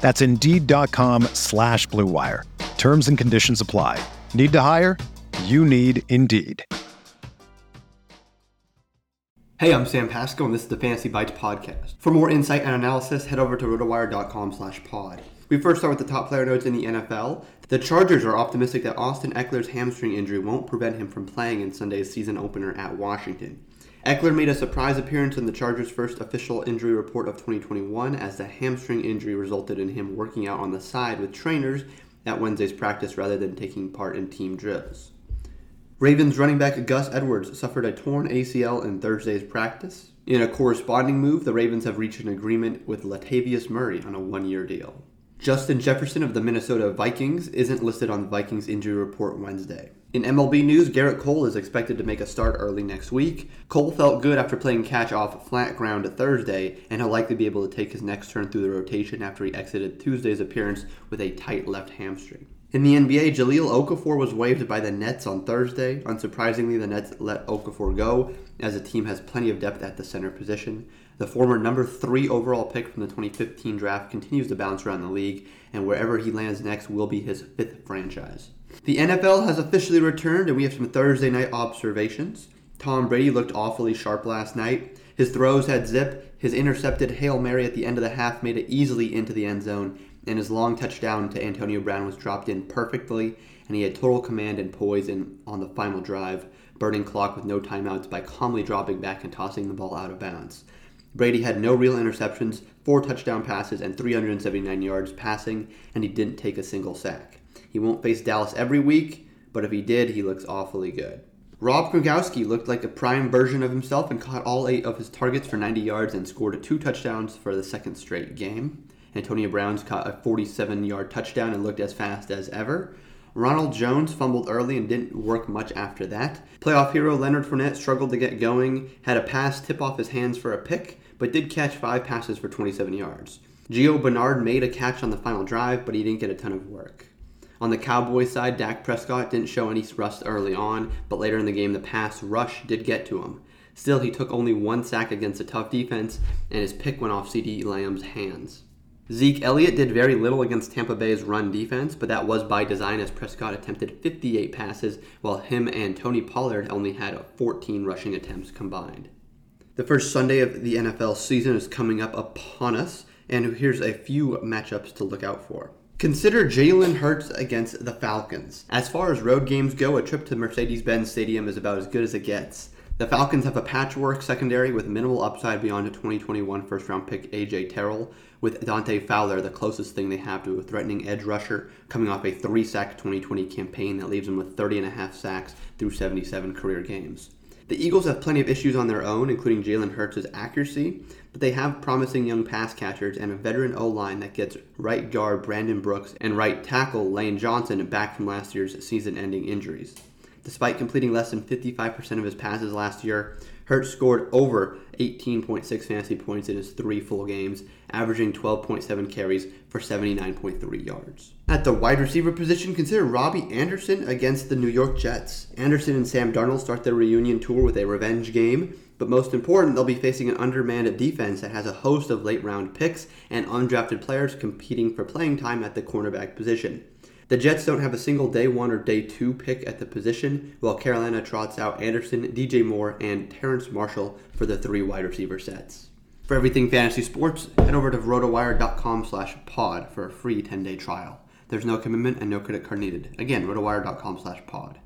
That's Indeed.com slash BlueWire. Terms and conditions apply. Need to hire? You need Indeed. Hey, I'm Sam Pasco, and this is the Fantasy Bites podcast. For more insight and analysis, head over to rotowire.com slash pod. We first start with the top player notes in the NFL. The Chargers are optimistic that Austin Ekeler's hamstring injury won't prevent him from playing in Sunday's season opener at Washington. Ekeler made a surprise appearance in the Chargers' first official injury report of 2021 as the hamstring injury resulted in him working out on the side with trainers at Wednesday's practice rather than taking part in team drills. Ravens running back Gus Edwards suffered a torn ACL in Thursday's practice. In a corresponding move, the Ravens have reached an agreement with Latavius Murray on a one year deal. Justin Jefferson of the Minnesota Vikings isn't listed on the Vikings injury report Wednesday. In MLB news, Gerrit Cole is expected to make a start early next week. Cole felt good after playing catch off flat ground Thursday, and he'll likely be able to take his next turn through the rotation after he exited Tuesday's appearance with a tight left hamstring. In the NBA, Jahlil Okafor was waived by the Nets on Thursday. Unsurprisingly, the Nets let Okafor go, as the team has plenty of depth at the center position. The former number three overall pick from the 2015 draft continues to bounce around the league, and wherever he lands next will be his fifth franchise. The NFL has officially returned, and we have some Thursday night observations. Tom Brady looked awfully sharp last night. His throws had zip. His intercepted Hail Mary at the end of the half made it easily into the end zone, and his long touchdown to Antonio Brown was dropped in perfectly, and he had total command and poise in, on the final drive, burning clock with no timeouts by calmly dropping back and tossing the ball out of bounds. Brady had no real interceptions, four touchdown passes, and 379 yards passing, and he didn't take a single sack. He won't face Dallas every week, but if he did, he looks awfully good. Rob Gronkowski looked like a prime version of himself and caught all eight of his targets for 90 yards and scored two touchdowns for the second straight game. Antonio Brown's caught a 47 yard touchdown and looked as fast as ever. Ronald Jones fumbled early and didn't work much after that. Playoff hero Leonard Fournette struggled to get going, had a pass tip off his hands for a pick, but did catch five passes for 27 yards. Gio Bernard made a catch on the final drive, but he didn't get a ton of work. On the Cowboys side, Dak Prescott didn't show any rust early on, but later in the game, the pass rush did get to him. Still, he took only one sack against a tough defense, and his pick went off CeeDee Lamb's hands. Zeke Elliott did very little against Tampa Bay's run defense, but that was by design as Prescott attempted 58 passes, while him and Tony Pollard only had 14 rushing attempts combined. The first Sunday of the NFL season is coming up upon us, and here's a few matchups to look out for. Consider Jalen Hurts against the Falcons. As far as road games go, a trip to Mercedes Benz Stadium is about as good as it gets. The Falcons have a patchwork secondary with minimal upside beyond a 2021 first round pick AJ Terrell, with Dante Fowler the closest thing they have to a threatening edge rusher, coming off a three sack 2020 campaign that leaves him with 30 and a half sacks through 77 career games. The Eagles have plenty of issues on their own, including Jalen Hurts' accuracy, but they have promising young pass catchers and a veteran O line that gets right guard Brandon Brooks and right tackle Lane Johnson back from last year's season ending injuries. Despite completing less than 55% of his passes last year, Hurts scored over 18.6 fantasy points in his three full games, averaging 12.7 carries for 79.3 yards. At the wide receiver position, consider Robbie Anderson against the New York Jets. Anderson and Sam Darnold start their reunion tour with a revenge game, but most important, they'll be facing an undermanned defense that has a host of late round picks and undrafted players competing for playing time at the cornerback position. The Jets don't have a single day one or day two pick at the position, while Carolina trots out Anderson, DJ Moore, and Terrace Marshall for the three wide receiver sets. For everything fantasy sports, head over to rotowire.com slash pod for a free 10-day trial. There's no commitment and no credit card needed. Again, rotowire.com slash pod.